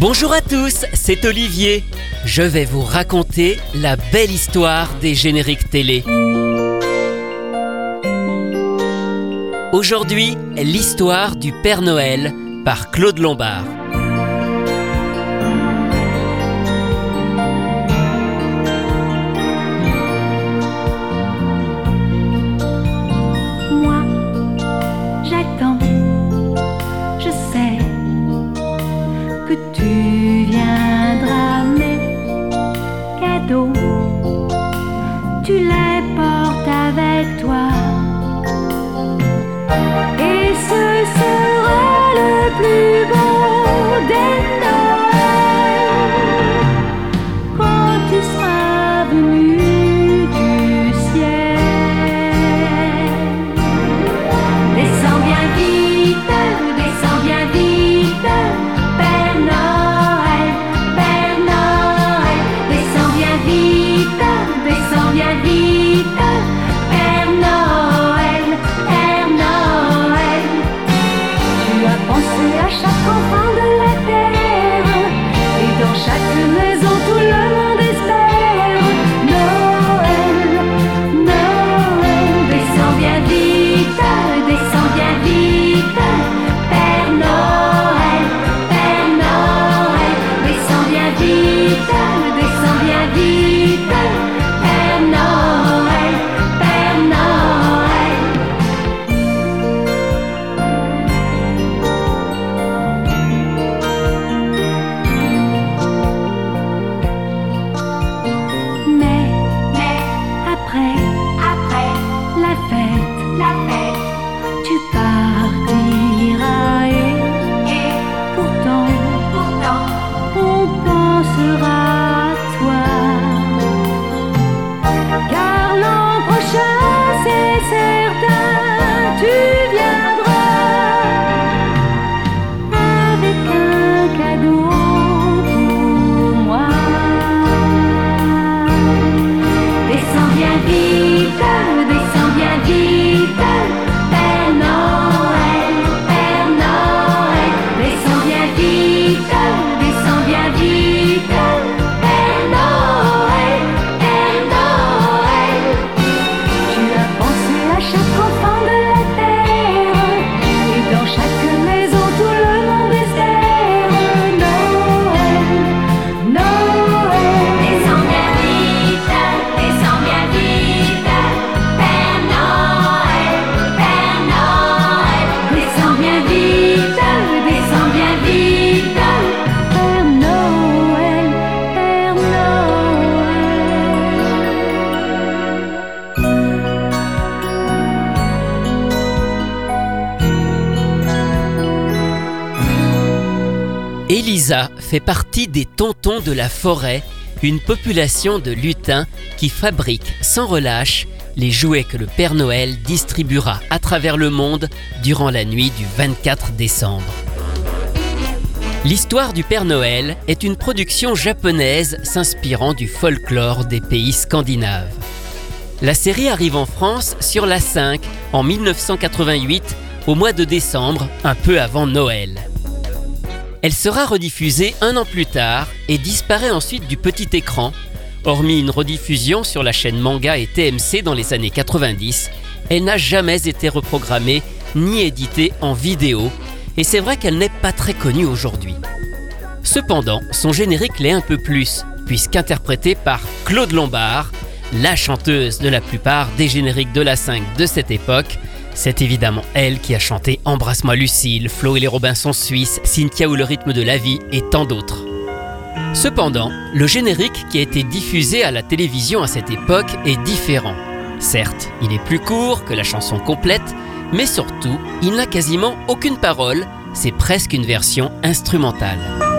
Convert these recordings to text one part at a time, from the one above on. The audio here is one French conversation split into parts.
Bonjour à tous, c'est Olivier. Je vais vous raconter la belle histoire des génériques télé. Aujourd'hui, l'histoire du Père Noël par Claude Lombard. Fait partie des tontons de la forêt, une population de lutins qui fabriquent sans relâche les jouets que le Père Noël distribuera à travers le monde durant la nuit du 24 décembre. L'histoire du Père Noël est une production japonaise s'inspirant du folklore des pays scandinaves. La série arrive en France sur la 5 en 1988 au mois de décembre, un peu avant Noël. Elle sera rediffusée un an plus tard et disparaît ensuite du petit écran. Hormis une rediffusion sur la chaîne Manga et TMC dans les années 90, elle n'a jamais été reprogrammée ni éditée en vidéo, et c'est vrai qu'elle n'est pas très connue aujourd'hui. Cependant, son générique l'est un peu plus, puisqu'interprété par Claude Lombard, la chanteuse de la plupart des génériques de la 5 de cette époque, c'est évidemment elle qui a chanté Embrasse-moi Lucille, Flo et les Robinson Suisses, Cynthia ou le rythme de la vie et tant d'autres. Cependant, le générique qui a été diffusé à la télévision à cette époque est différent. Certes, il est plus court que la chanson complète, mais surtout, il n'a quasiment aucune parole, c'est presque une version instrumentale.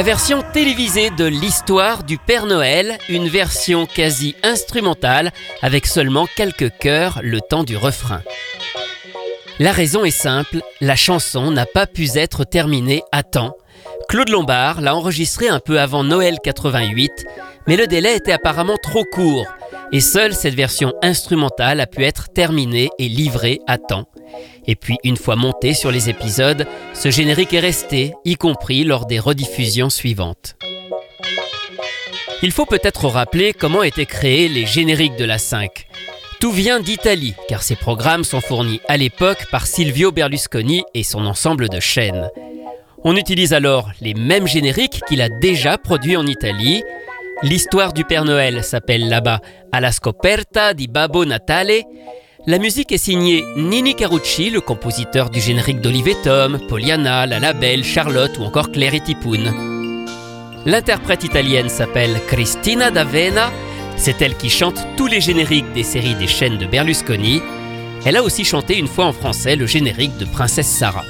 La version télévisée de l'histoire du Père Noël, une version quasi instrumentale avec seulement quelques chœurs le temps du refrain. La raison est simple, la chanson n'a pas pu être terminée à temps. Claude Lombard l'a enregistrée un peu avant Noël 88, mais le délai était apparemment trop court et seule cette version instrumentale a pu être terminée et livrée à temps. Et puis une fois monté sur les épisodes, ce générique est resté, y compris lors des rediffusions suivantes. Il faut peut-être rappeler comment étaient créés les génériques de la 5. Tout vient d'Italie, car ces programmes sont fournis à l'époque par Silvio Berlusconi et son ensemble de chaînes. On utilise alors les mêmes génériques qu'il a déjà produits en Italie. L'histoire du Père Noël s'appelle là-bas Alla scoperta di Babbo Natale la musique est signée Nini Carucci, le compositeur du générique d'Olive Tom, Poliana, La Labelle, Charlotte ou encore Claire et Tipoun. L'interprète italienne s'appelle Cristina D'Avena. C'est elle qui chante tous les génériques des séries des chaînes de Berlusconi. Elle a aussi chanté une fois en français le générique de Princesse Sarah.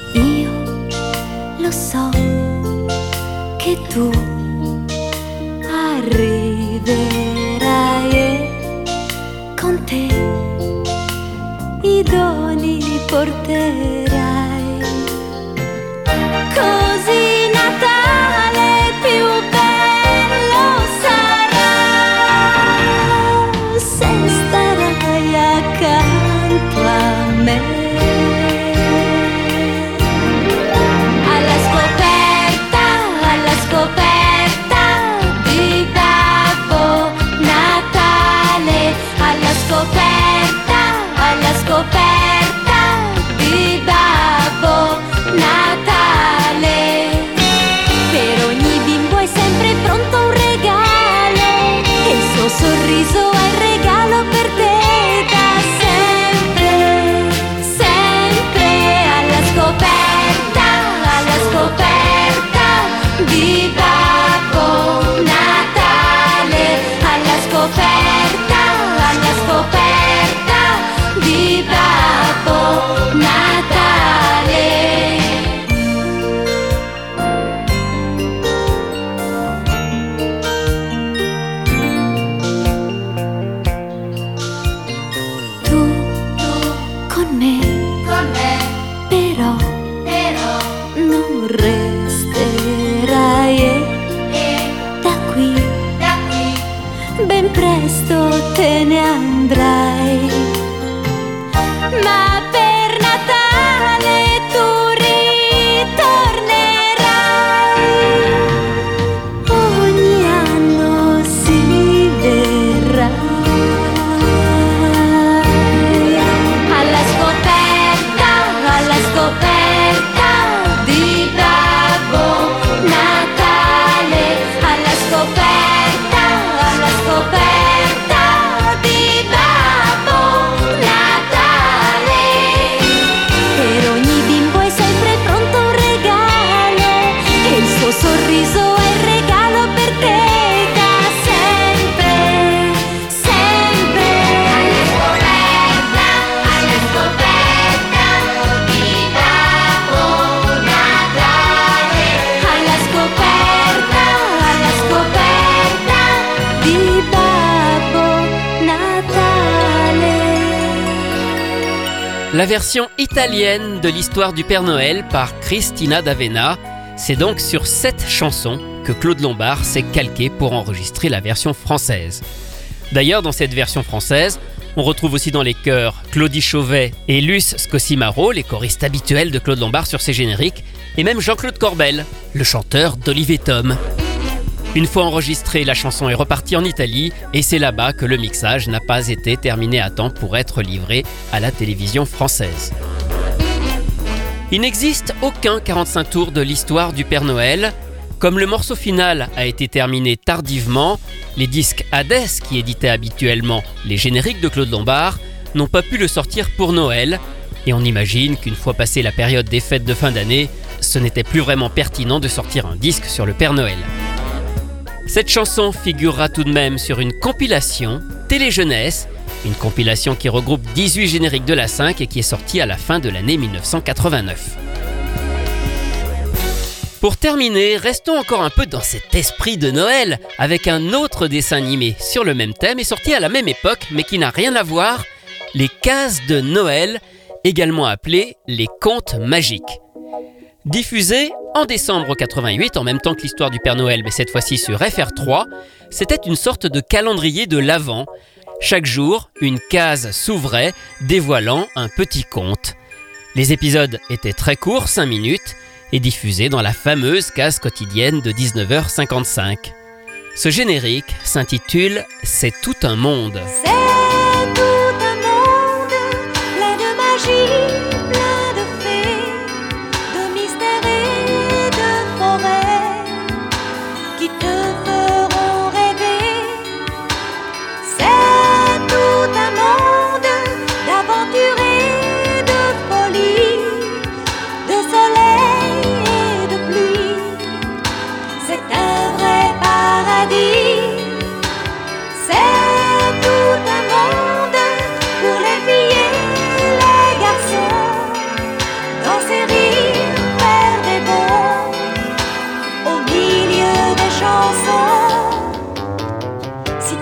I doni porterai. Così Natale più bello sarà se starai accanto a me. Alla scoperta, alla scoperta di Natale, alla scoperta, La version italienne de l'histoire du Père Noël par Cristina D'Avena, c'est donc sur cette chanson que Claude Lombard s'est calqué pour enregistrer la version française. D'ailleurs, dans cette version française, on retrouve aussi dans les chœurs Claudie Chauvet et Luce Scosimaro, les choristes habituels de Claude Lombard sur ses génériques, et même Jean-Claude Corbel, le chanteur d'Olive Tom. Une fois enregistrée, la chanson est repartie en Italie et c'est là-bas que le mixage n'a pas été terminé à temps pour être livré à la télévision française. Il n'existe aucun 45 tours de l'histoire du Père Noël. Comme le morceau final a été terminé tardivement, les disques Hades, qui éditaient habituellement les génériques de Claude Lombard, n'ont pas pu le sortir pour Noël. Et on imagine qu'une fois passée la période des fêtes de fin d'année, ce n'était plus vraiment pertinent de sortir un disque sur le Père Noël. Cette chanson figurera tout de même sur une compilation Télé-Jeunesse, une compilation qui regroupe 18 génériques de la 5 et qui est sortie à la fin de l'année 1989. Pour terminer, restons encore un peu dans cet esprit de Noël avec un autre dessin animé sur le même thème et sorti à la même époque mais qui n'a rien à voir, Les Cases de Noël, également appelés Les Contes Magiques. Diffusé en décembre 88, en même temps que l'histoire du Père Noël, mais cette fois-ci sur FR3, c'était une sorte de calendrier de l'Avent. Chaque jour, une case s'ouvrait, dévoilant un petit conte. Les épisodes étaient très courts, 5 minutes, et diffusés dans la fameuse case quotidienne de 19h55. Ce générique s'intitule C'est tout un monde. C'est tout un monde plein magie,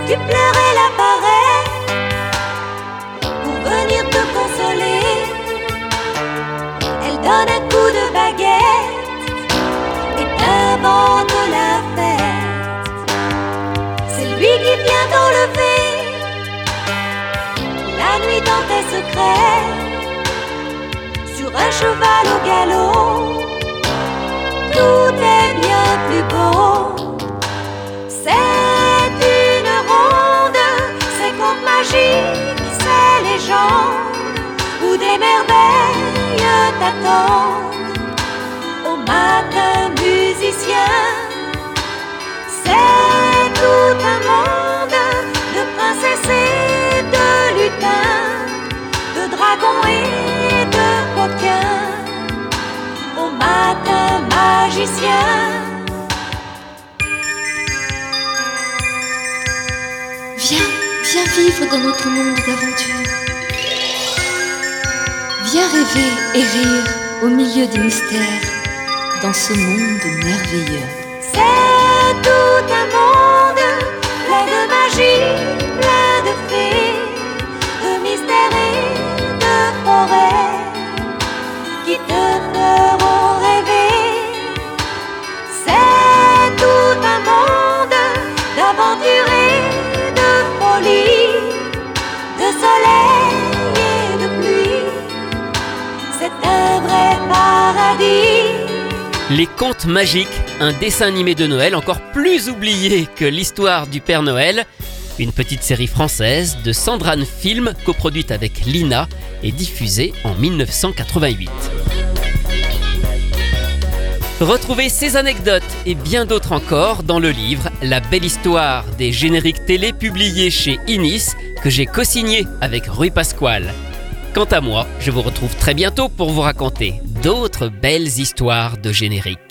tu pleurais l'appareil pour venir te consoler, elle donne un coup de baguette et t'invente la fête. C'est lui qui vient t'enlever la nuit dans tes secrets sur un cheval au galop. Au matin musicien, c'est tout un monde de princesses et de lutins, de dragons et de coquins. Au matin magicien. Viens, viens vivre dans notre monde d'aventure. Viens rêver et rire au milieu des mystères, dans ce monde merveilleux. Les Contes Magiques, un dessin animé de Noël encore plus oublié que l'histoire du Père Noël. Une petite série française de Sandrane Film coproduite avec Lina et diffusée en 1988. Retrouvez ces anecdotes et bien d'autres encore dans le livre La belle histoire des génériques télé publié chez Inis que j'ai co-signé avec Rui Pasquale. Quant à moi, je vous retrouve très bientôt pour vous raconter d'autres belles histoires de génériques.